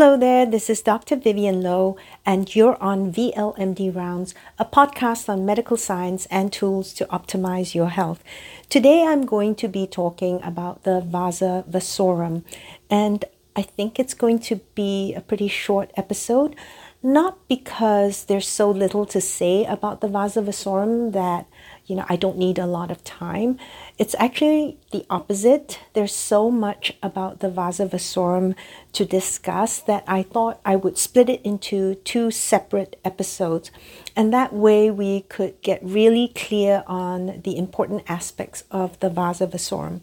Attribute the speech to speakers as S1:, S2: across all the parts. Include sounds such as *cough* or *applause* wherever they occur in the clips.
S1: Hello there, this is Dr. Vyvyane Loh, and you're on VLMD Rounds, a podcast on medical science and tools to optimize your health. Today I'm going to be talking about the Vasa Vasorum, and I think it's going to be a pretty short episode, not because there's so little to say about the Vasa Vasorum that you know, I don't need a lot of time. It's actually the opposite. There's so much about the Vasa Vasorum to discuss that I thought I would split it into two separate episodes. And that way we could get really clear on the important aspects of the Vasa Vasorum.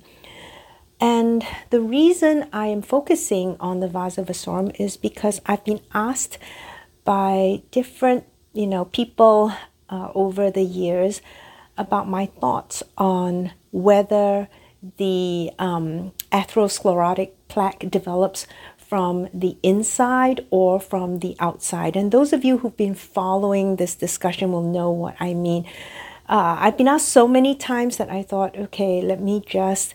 S1: And the reason I am focusing on the Vasa Vasorum is because I've been asked by different, you know, people uh, over the years about my thoughts on whether the um, atherosclerotic plaque develops from the inside or from the outside. And those of you who've been following this discussion will know what I mean. Uh, I've been asked so many times that I thought, okay, let me just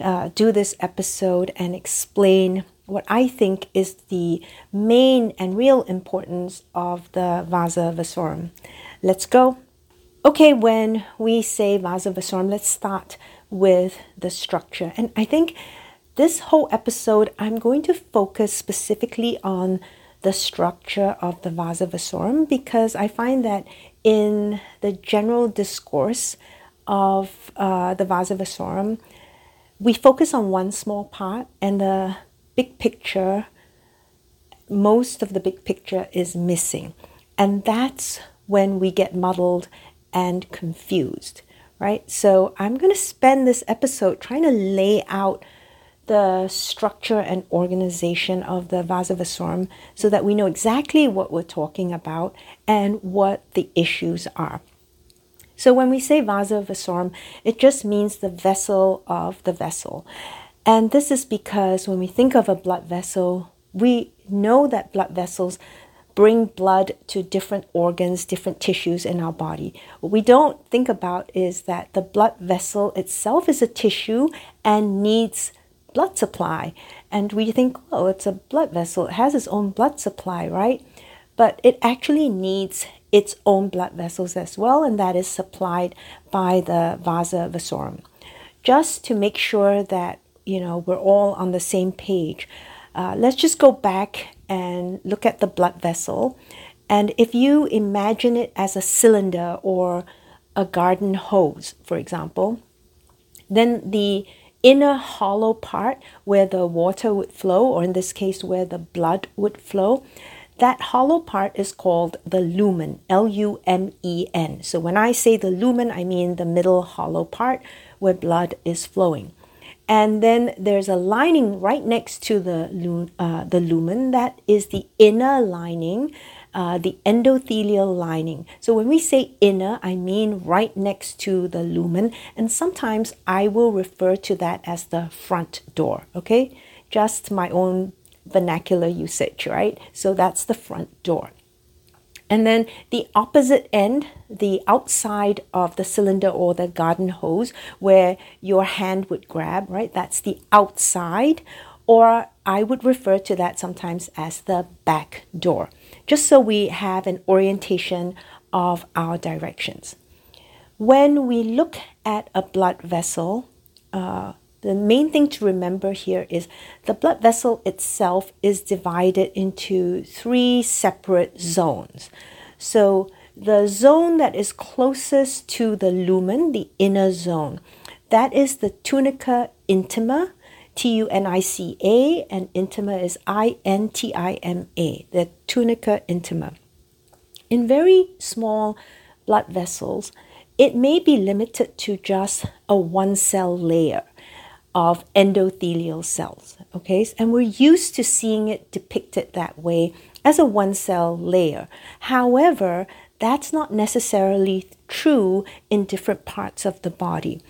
S1: uh, do this episode and explain what I think is the main and real importance of the Vasa Vasorum. Let's go. Okay, when we say Vasa Vasorum, let's start with the structure. And I think this whole episode, I'm going to focus specifically on the structure of the Vasa Vasorum because I find that in the general discourse of uh, the Vasa Vasorum, we focus on one small part and the big picture, most of the big picture is missing. And that's when we get muddled and confused, right? So I'm going to spend this episode trying to lay out the structure and organization of the Vasa Vasorum so that we know exactly what we're talking about and what the issues are. So when we say Vasa Vasorum, it just means the vessel of the vessel. And this is because when we think of a blood vessel, we know that blood vessels bring blood to different organs, different tissues in our body. What we don't think about is that the blood vessel itself is a tissue and needs blood supply. And we think, oh, it's a blood vessel, it has its own blood supply, right? But it actually needs its own blood vessels as well, and that is supplied by the vasa vasorum. Just to make sure that you know we're all on the same page, uh, let's just go back and look at the blood vessel. And if you imagine it as a cylinder or a garden hose, for example, then the inner hollow part where the water would flow, or in this case, where the blood would flow, that hollow part is called the lumen, L U M E N. So when I say the lumen, I mean the middle hollow part where blood is flowing. And then there's a lining right next to the, uh, the lumen that is the inner lining, uh, the endothelial lining. So when we say inner, I mean right next to the lumen. And sometimes I will refer to that as the front door, okay? Just my own vernacular usage, right? So that's the front door. And then the opposite end, the outside of the cylinder or the garden hose where your hand would grab, right? That's the outside. Or I would refer to that sometimes as the back door, just so we have an orientation of our directions. When we look at a blood vessel, uh, the main thing to remember here is the blood vessel itself is divided into three separate zones. So the zone that is closest to the lumen, the inner zone, that is the tunica intima, T U N I C A, and intima is I N T I M A, the tunica intima. In very small blood vessels, it may be limited to just a one cell layer of endothelial cells. Okay, and we're used to seeing it depicted that way as a one cell layer. However, that's not necessarily true in different parts of the body.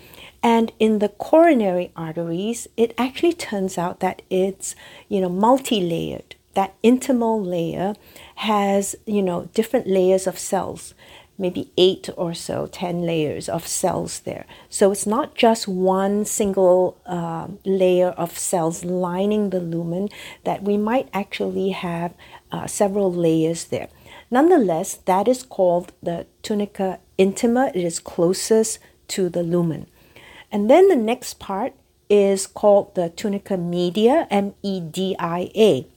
S1: And in the coronary arteries, it actually turns out that it's, you know, multi-layered. That intimal layer has, you know, different layers of cells. Maybe eight or so, 10 layers of cells there. So it's not just one single uh, layer of cells lining the lumen, that we might actually have uh, several layers there. Nonetheless, that is called the tunica intima. It is closest to the lumen. And then the next part is called the tunica media, M E D I A.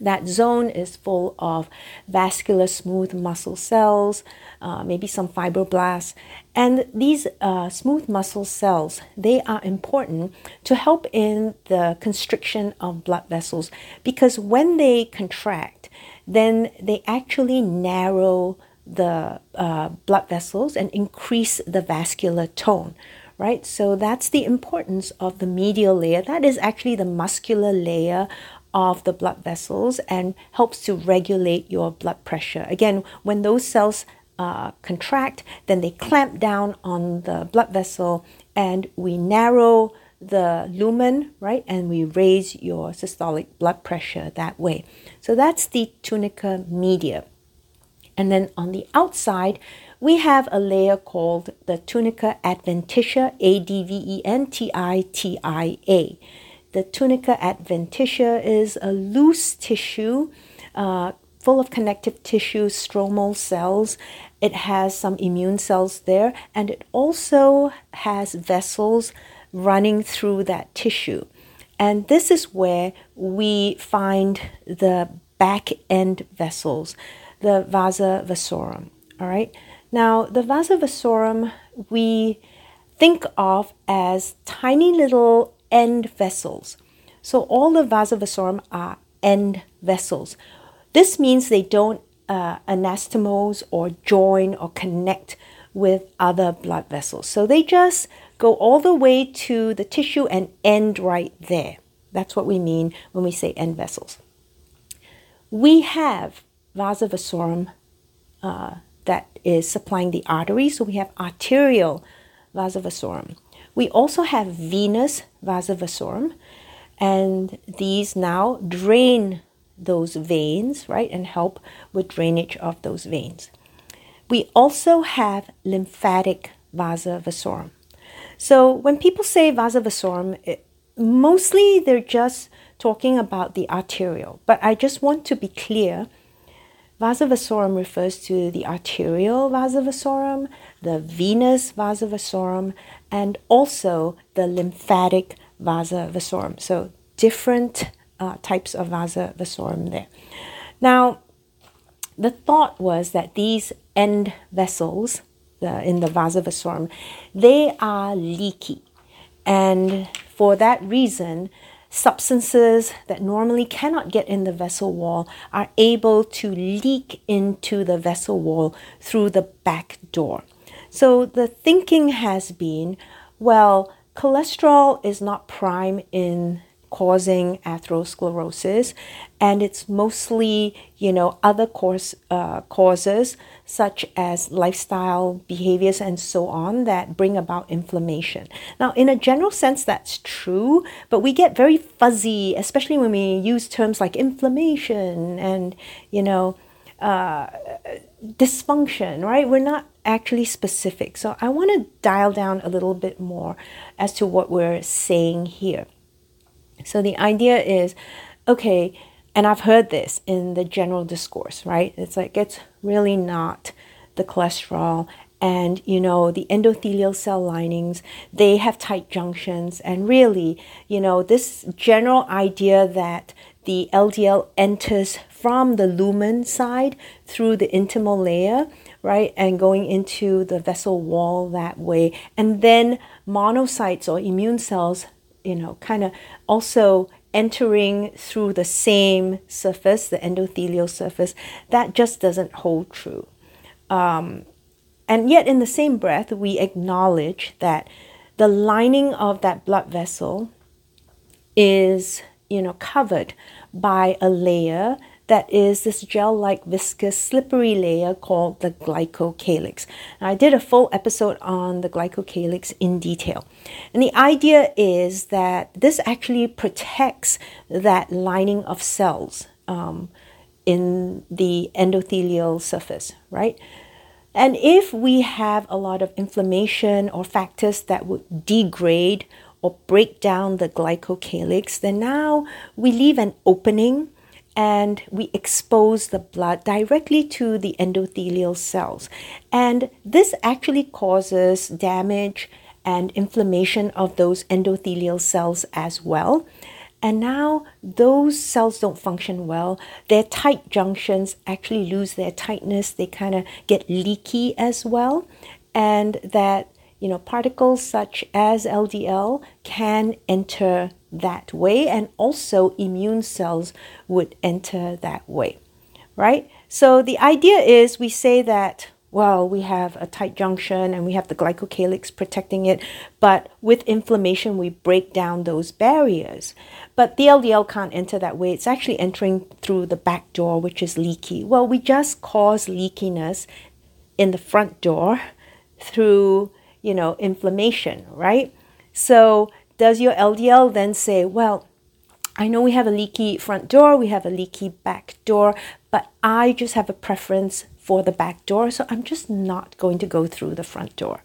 S1: That zone is full of vascular smooth muscle cells, uh, maybe some fibroblasts. And these uh, smooth muscle cells, they are important to help in the constriction of blood vessels because when they contract, then they actually narrow the uh, blood vessels and increase the vascular tone right? So that's the importance of the medial layer. That is actually the muscular layer of the blood vessels and helps to regulate your blood pressure. Again, when those cells uh, contract, then they clamp down on the blood vessel and we narrow the lumen, right? And we raise your systolic blood pressure that way. So that's the tunica media. And then on the outside, we have a layer called the tunica adventitia, A D V E N T I T I A. The tunica adventitia is a loose tissue uh, full of connective tissue, stromal cells. It has some immune cells there, and it also has vessels running through that tissue. And this is where we find the back end vessels, the vasa vasorum. All right. Now, the vasa vasorum we think of as tiny little end vessels. So all the vasa vasorum are end vessels. This means they don't uh, anastomose or join or connect with other blood vessels. So they just go all the way to the tissue and end right there. That's what we mean when we say end vessels. We have vasa vasorum uh, that is supplying the artery, so we have arterial vasa vasorum. We also have venous vasa vasorum, and these now drain those veins, right, and help with drainage of those veins. We also have lymphatic vasa vasorum. So when people say vasa vasorum, it, mostly they're just talking about the arterial. But I just want to be clear Vasa vasorum refers to the arterial vasa vasorum, the venous vasa vasorum, and also the lymphatic vasa vasorum. So different uh, types of vasa vasorum there. Now, the thought was that these end vessels the, in the vasa vasorum, they are leaky. And for that reason, substances that normally cannot get in the vessel wall are able to leak into the vessel wall through the back door. So the thinking has been well, cholesterol is not prime in causing atherosclerosis and it's mostly you know other cause, uh, causes such as lifestyle behaviors and so on that bring about inflammation. Now in a general sense that's true but we get very fuzzy especially when we use terms like inflammation and you know uh, dysfunction right? We're not actually specific. So i want to dial down a little bit more as to what we're saying here so the idea is okay, and I've heard this in the general discourse, right? It's like it's really not the cholesterol and you know the endothelial cell linings they have tight junctions and really you know this general idea that the LDL enters from the lumen side through the intimal layer right and going into the vessel wall that way and then monocytes or immune cells you know, kind of also entering through the same surface, the endothelial surface, that just doesn't hold true. Um, and yet, in the same breath, we acknowledge that the lining of that blood vessel is, you know, covered by a layer that is this gel-like viscous slippery layer called the glycocalyx. Now, I did a full episode on the glycocalyx in detail. And the idea is that this actually protects that lining of cells um, in the endothelial surface, right? And if we have a lot of inflammation or factors that would degrade or break down the glycocalyx, then now we leave an opening and we expose the blood directly to the endothelial cells. And this actually causes damage and inflammation of those endothelial cells as well. And now those cells don't function well. Their tight junctions actually lose their tightness. They kind of get leaky as well. And that, you know, particles such as LDL can enter that way. And also immune cells would enter that way, right? So the idea is we say that well, we have a tight junction and we have the glycocalyx protecting it, but with inflammation, we break down those barriers. But the LDL can't enter that way. It's actually entering through the back door, which is leaky. Well, we just cause leakiness in the front door through, you know, inflammation, right? So, does your LDL then say, well, I know we have a leaky front door, we have a leaky back door, but I just have a preference for the back door, so I'm just not going to go through the front door.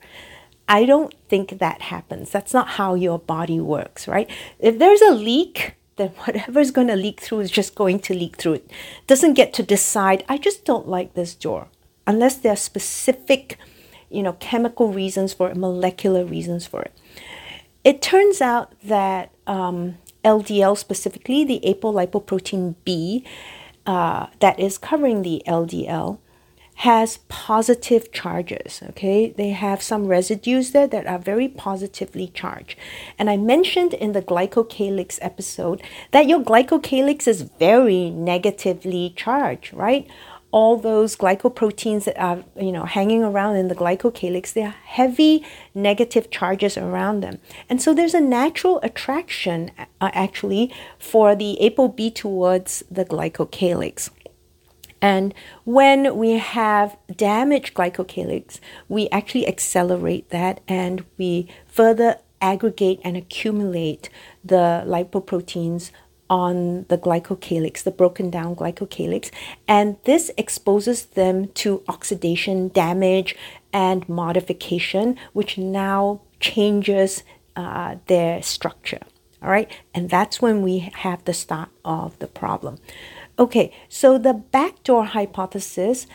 S1: I don't think that happens. That's not how your body works, right? If there's a leak, then *laughs* whatever's going to leak through is just going to leak through it. Doesn't get to decide, I just don't like this door. Unless there are specific, you know, chemical reasons for it, molecular reasons for it. It turns out that um, LDL, specifically the apolipoprotein B, uh, that is covering the LDL, has positive charges. Okay, they have some residues there that are very positively charged. And I mentioned in the glycocalyx episode that your glycocalyx is very negatively charged, right? All those glycoproteins that are you know hanging around in the glycocalyx, they are heavy negative charges around them, and so there's a natural attraction uh, actually for the ApoB towards the glycocalyx. And when we have damaged glycocalyx, we actually accelerate that and we further aggregate and accumulate the lipoproteins on the glycocalyx, the broken down glycocalyx, and this exposes them to oxidation, damage, and modification, which now changes uh, their structure. All right, and that's when we have the start of the problem. Okay, so the backdoor hypothesis,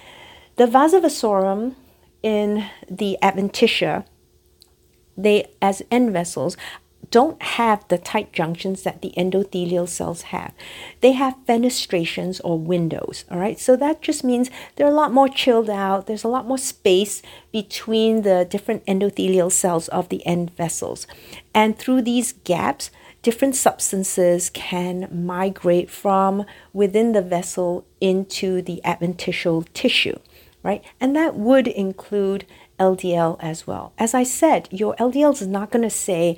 S1: the vasa vasorum in the adventitia, they as end vessels don't have the tight junctions that the endothelial cells have. They have fenestrations or windows, all right? So that just means they're a lot more chilled out. There's a lot more space between the different endothelial cells of the end vessels. And through these gaps, different substances can migrate from within the vessel into the adventitial tissue, right? And that would include LDL as well. As I said, your LDL is not going to say,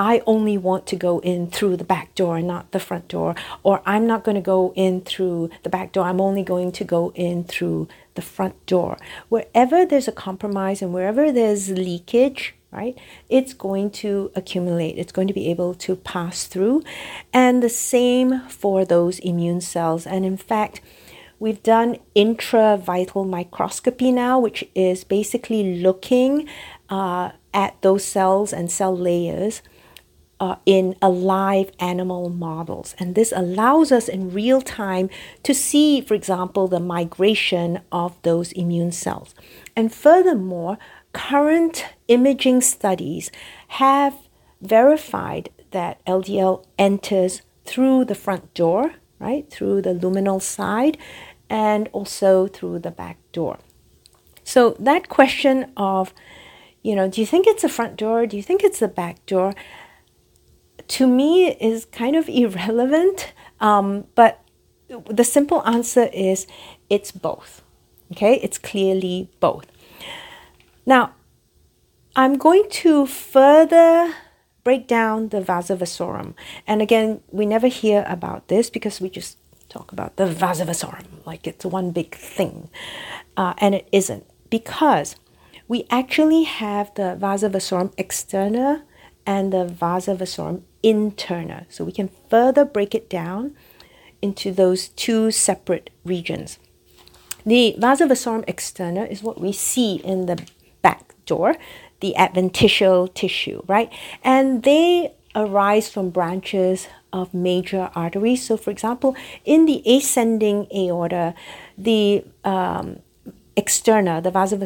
S1: I only want to go in through the back door, and not the front door, or I'm not going to go in through the back door, I'm only going to go in through the front door. Wherever there's a compromise and wherever there's leakage, right? It's going to accumulate, it's going to be able to pass through. And the same for those immune cells. And in fact, we've done intravital microscopy now, which is basically looking uh, at those cells and cell layers. Uh, in alive animal models. And this allows us in real time to see, for example, the migration of those immune cells. And furthermore, current imaging studies have verified that LDL enters through the front door, right, through the luminal side, and also through the back door. So that question of, you know, do you think it's the front door? Do you think it's the back door? To me, is kind of *laughs* irrelevant. Um, but the simple answer is it's both. Okay, it's clearly both. Now, I'm going to further break down the vasa vasorum. And again, we never hear about this because we just talk about the vasa vasorum like it's one big thing. Uh, and it isn't because we actually have the vasa vasorum externa and the vasa interna. So we can further break it down into those two separate regions. The vasa vasorum externa is what we see in the back door, the adventitial tissue, right? And they arise from branches of major arteries. So, for example, in the ascending aorta, the um, externa, the vasa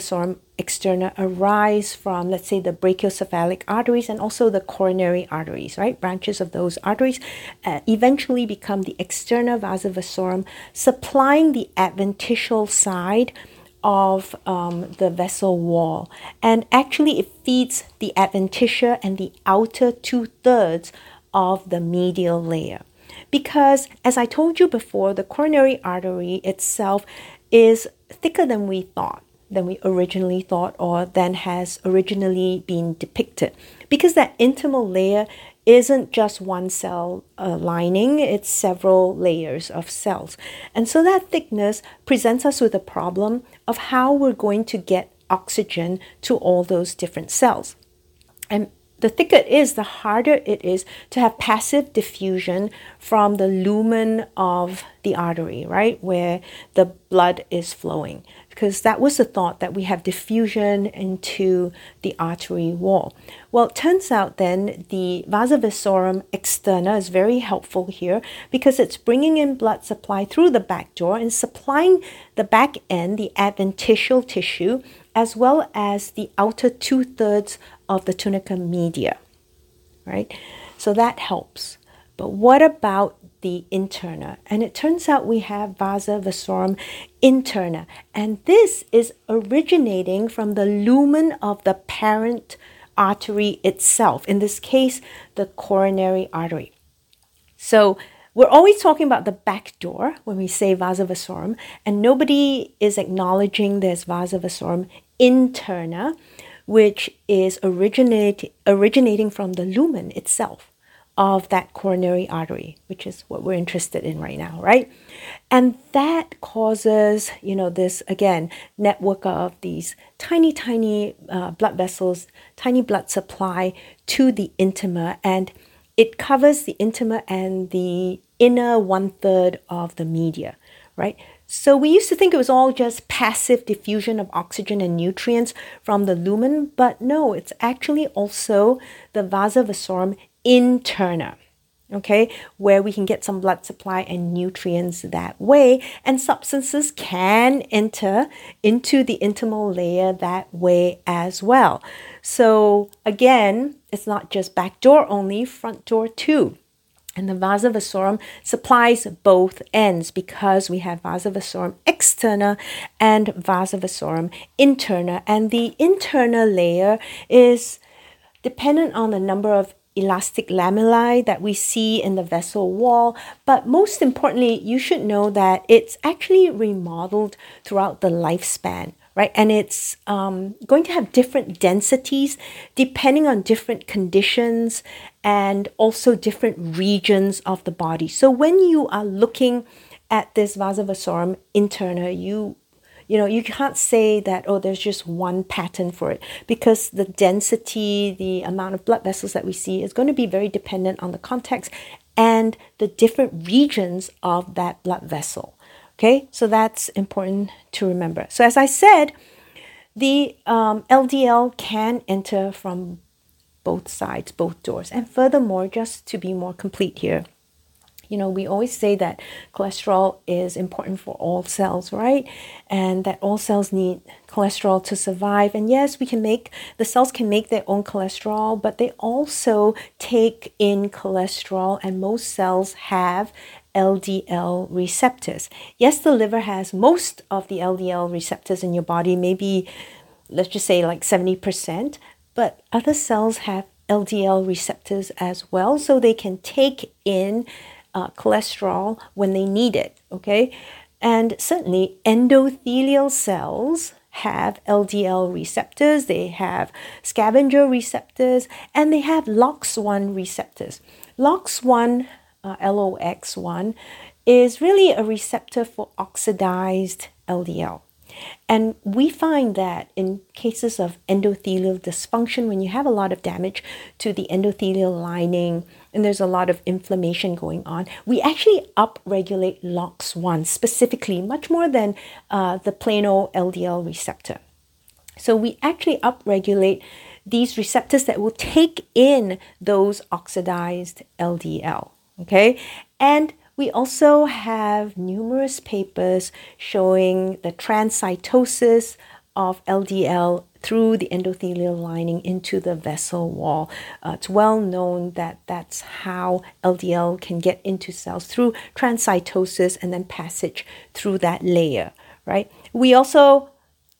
S1: vasorum externa, arise from, let's say, the brachiocephalic arteries and also the coronary arteries, right? Branches of those arteries uh, eventually become the externa vasa vasorum, supplying the adventitial side of um, the vessel wall. And actually, it feeds the adventitia and the outer two thirds of the medial layer. Because, as I told you before, the coronary artery itself is thicker than we thought, than we originally thought, or than has originally been depicted. Because that intimal layer isn't just one cell uh, lining, it's several layers of cells. And so that thickness presents us with a problem of how we're going to get oxygen to all those different cells. And the thicker it is, the harder it is to have passive diffusion from the lumen of the artery, right, where the blood is flowing because that was the thought that we have diffusion into the artery wall. Well, it turns out then the vasa vasorum externa is very helpful here because it's bringing in blood supply through the back door and supplying the back end, the adventitial tissue, as well as the outer two thirds of the tunica media, right? So that helps. But what about the interna? And it turns out we have vasa vasorum interna. And this is originating from the lumen of the parent artery itself, in this case, the coronary artery. So we're always talking about the back door when we say vasa vasorum, and nobody is acknowledging there's vasa vasorum interna, which is originate, originating from the lumen itself of that coronary artery, which is what we're interested in right now, right? And that causes, you know, this again network of these tiny, tiny uh, blood vessels, tiny blood supply to the intima, and it covers the intima and the inner one third of the media, right? So we used to think it was all just passive diffusion of oxygen and nutrients from the lumen, but no, it's actually also the vasa vasorum interna okay, where we can get some blood supply and nutrients that way. And substances can enter into the intimal layer that way as well. So, again, it's not just back door only, front door too. And the vasa vasorum supplies both ends because we have vasa vasorum externa and vasa vasorum interna. And the interna layer is dependent on the number of elastic lamellae that we see in the vessel wall. But most importantly, you should know that it's actually remodeled throughout the lifespan. Right, and it's um, going to have different densities depending on different conditions and also different regions of the body. So, when you are looking at this vasa vasorum interna, you you know you can't say that oh there's just one pattern for it because the density the amount of blood vessels that we see is going to be very dependent on the context and the different regions of that blood vessel okay? So that's important to remember. So as i said the um, ldl can enter from both sides both doors. And furthermore just to be more complete here you know, we always say that cholesterol is important for all cells, right? And that all cells need cholesterol to survive. And yes, we can make the cells can make their own cholesterol, but they also take in cholesterol, and most cells have LDL receptors. Yes, the liver has most of the LDL receptors in your body, maybe let's just say like 70%, but other cells have LDL receptors as well, so they can take in uh, cholesterol when they need it, okay? And certainly endothelial cells have LDL receptors, they have scavenger receptors, and they have LOX1 receptors. LOX1, uh, LOX1, is really a receptor for oxidized LDL. And we find that in cases of endothelial dysfunction, when you have a lot of damage to the endothelial lining and there's a lot of inflammation going on, we actually upregulate LOX1 specifically, much more than uh, the plano LDL receptor. So we actually upregulate these receptors that will take in those oxidized LDL. Okay, and we also have numerous papers showing the transcytosis of LDL through the endothelial lining into the vessel wall. Uh, it's well known that that's how LDL can get into cells through transcytosis and then passage through that layer, right? We also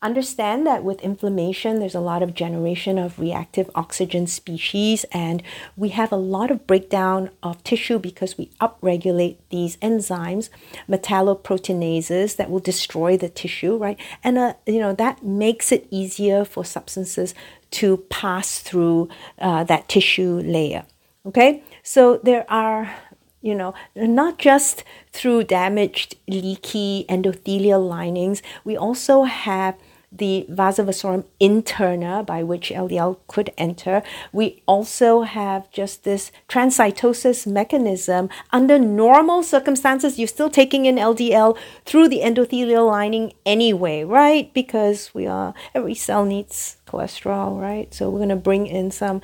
S1: understand that with inflammation, there's a lot of generation of reactive oxygen species, and we have a lot of breakdown of tissue because we upregulate these enzymes, metalloproteinases, that will destroy the tissue, right? And uh, you know that makes it easier for substances to pass through uh, that tissue layer. Okay, so there are you know, not just through damaged, leaky endothelial linings, we also have the vasa vasorum interna by which LDL could enter. We also have just this transcytosis mechanism. Under normal circumstances, you're still taking in LDL through the endothelial lining anyway, right? Because we are every cell needs cholesterol, right? So we're going to bring in some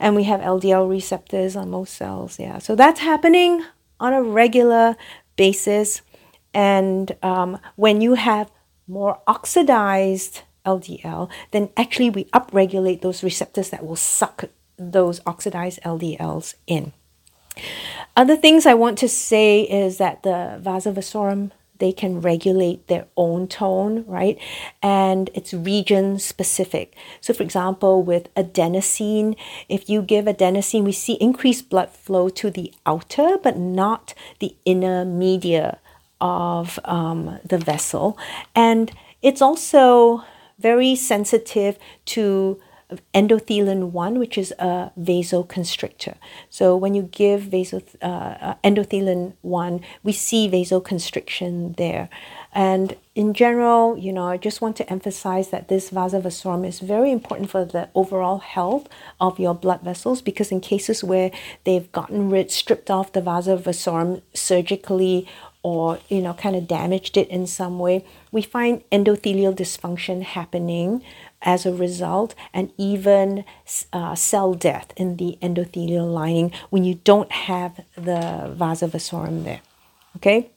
S1: and we have LDL receptors on most cells. Yeah. So that's happening on a regular basis. And um, when you have more oxidized LDL, then actually we upregulate those receptors that will suck those oxidized LDLs in. Other things I want to say is that the vasa vasorum they can regulate their own tone, right? And it's region specific. So, for example, with adenosine, if you give adenosine, we see increased blood flow to the outer, but not the inner media of um, the vessel. And it's also very sensitive to endothelin 1, which is a vasoconstrictor. So when you give uh endothelin 1, we see vasoconstriction there. And in general, you know, I just want to emphasize that this vasa vasorum is very important for the overall health of your blood vessels because in cases where they've gotten rid, stripped off the vasa vasorum surgically or you know kind of damaged it in some way we find endothelial dysfunction happening as a result and even uh, cell death in the endothelial lining when you don't have the vasa vasorum there okay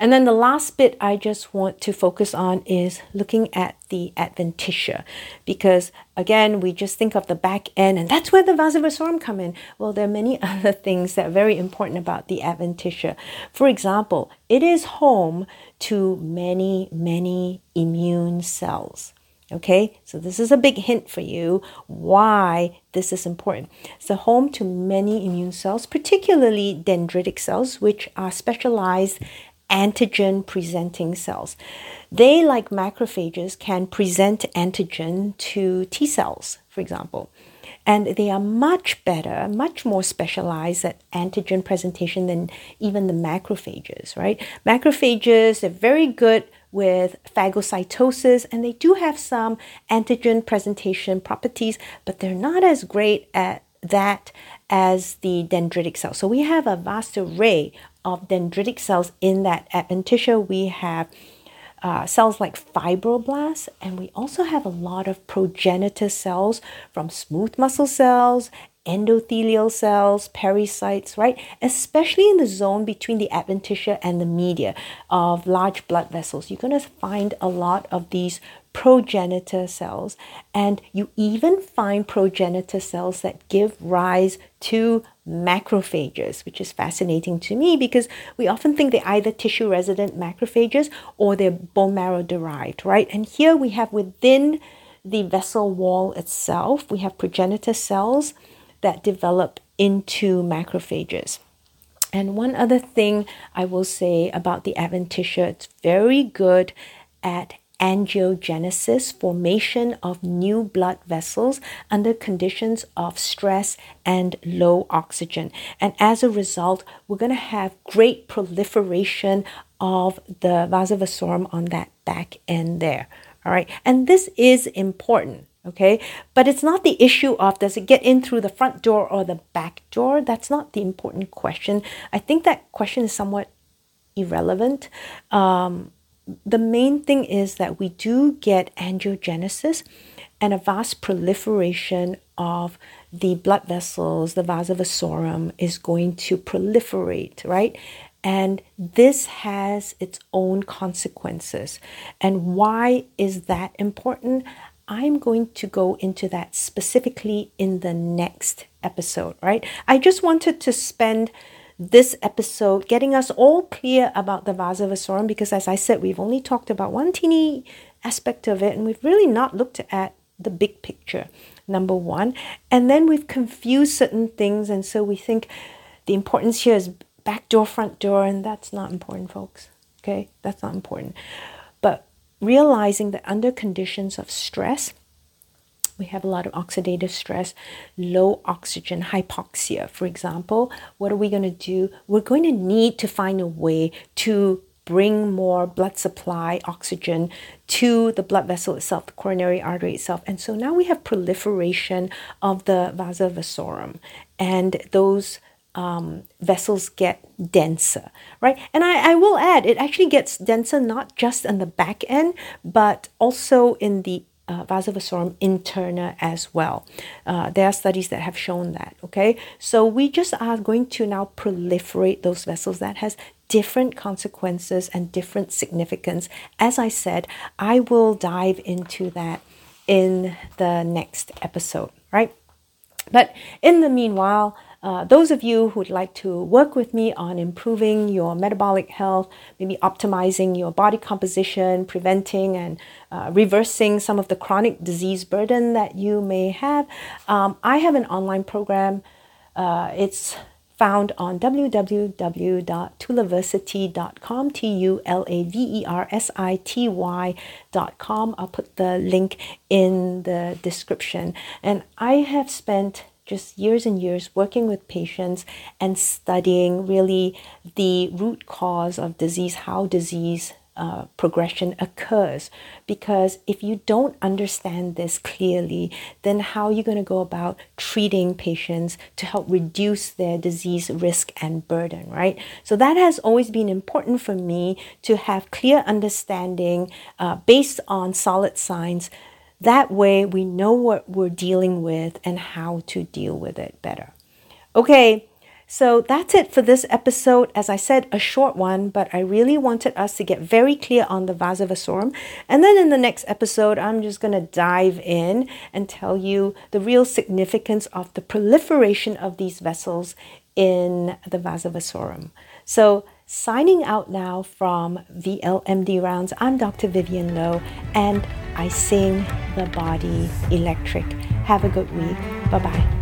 S1: and then the last bit I just want to focus on is looking at the adventitia because again we just think of the back end and that's where the vasa vasorum come in. Well there are many *laughs* other things that are very important about the adventitia. For example, it is home to many many immune cells. Okay, so this is a big hint for you why this is important. It's the home to many immune cells, particularly dendritic cells, which are specialized antigen presenting cells. They, like macrophages, can present antigen to T cells, for example. And they are much better, much more specialized at antigen presentation than even the macrophages, right? Macrophages, they're very good with phagocytosis and they do have some antigen presentation properties, but they're not as great at that as the dendritic cells. So we have a vast array of dendritic cells in that adventitia. We have uh, cells like fibroblasts, and we also have a lot of progenitor cells from smooth muscle cells, endothelial cells, pericytes, right? Especially in the zone between the adventitia and the media of large blood vessels. You're going to find a lot of these progenitor cells, and you even find progenitor cells that give rise to macrophages, which is fascinating to me because we often think they're either tissue resident macrophages or they're bone marrow derived, right? And here we have within the vessel wall itself, we have progenitor cells that develop into macrophages. And one other thing I will say about the adventitia, it's very good at angiogenesis, formation of new blood vessels under conditions of stress and low oxygen. And as a result, we're going to have great proliferation of the vasa vasorum on that back end there. All right. And this is important. Okay. But it's not the issue of does it get in through the front door or the back door? That's not the important question. I think that question is somewhat irrelevant. Um, the main thing is that we do get angiogenesis and a vast proliferation of the blood vessels, the vasa vasorum is going to proliferate, right? And this has its own consequences. And why is that important? I'm going to go into that specifically in the next episode, right? I just wanted to spend this episode getting us all clear about the vasa vasorum because, as I said, we've only talked about one teeny aspect of it and we've really not looked at the big picture, number one. And then we've confused certain things, and so we think the importance here is back door, front door, and that's not important, folks. Okay, that's not important. But realizing that under conditions of stress, we have a lot of oxidative stress, low oxygen, hypoxia, for example. What are we going to do? We're going to need to find a way to bring more blood supply, oxygen to the blood vessel itself, the coronary artery itself. And so now we have proliferation of the vasa vasorum, and those um, vessels get denser, right? And I, I will add, it actually gets denser not just on the back end, but also in the uh, interna as well. Uh, there are studies that have shown that, okay? So we just are going to now proliferate those vessels that has different consequences and different significance. As I said, I will dive into that in the next episode, right? But in the meanwhile, uh, those of you who'd like to work with me on improving your metabolic health, maybe optimizing your body composition, preventing and uh, reversing some of the chronic disease burden that you may have, um, I have an online program. Uh, it's found on www.tulaversity.com, T U L A V E R S I T Y.com. I'll put the link in the description. And I have spent just years and years working with patients and studying really the root cause of disease, how disease uh, progression occurs. Because if you don't understand this clearly, then how are you going to go about treating patients to help reduce their disease risk and burden, right? So that has always been important for me to have clear understanding uh, based on solid science that way, we know what we're dealing with and how to deal with it better. Okay, so that's it for this episode. As I said, a short one, but I really wanted us to get very clear on the vasa vasorum. And then in the next episode, I'm just going to dive in and tell you the real significance of the proliferation of these vessels in the vasa vasorum. So, signing out now from VLMD Rounds, I'm Dr. Vyvyane Loh, and I sing the body electric. Have a good week. Bye bye.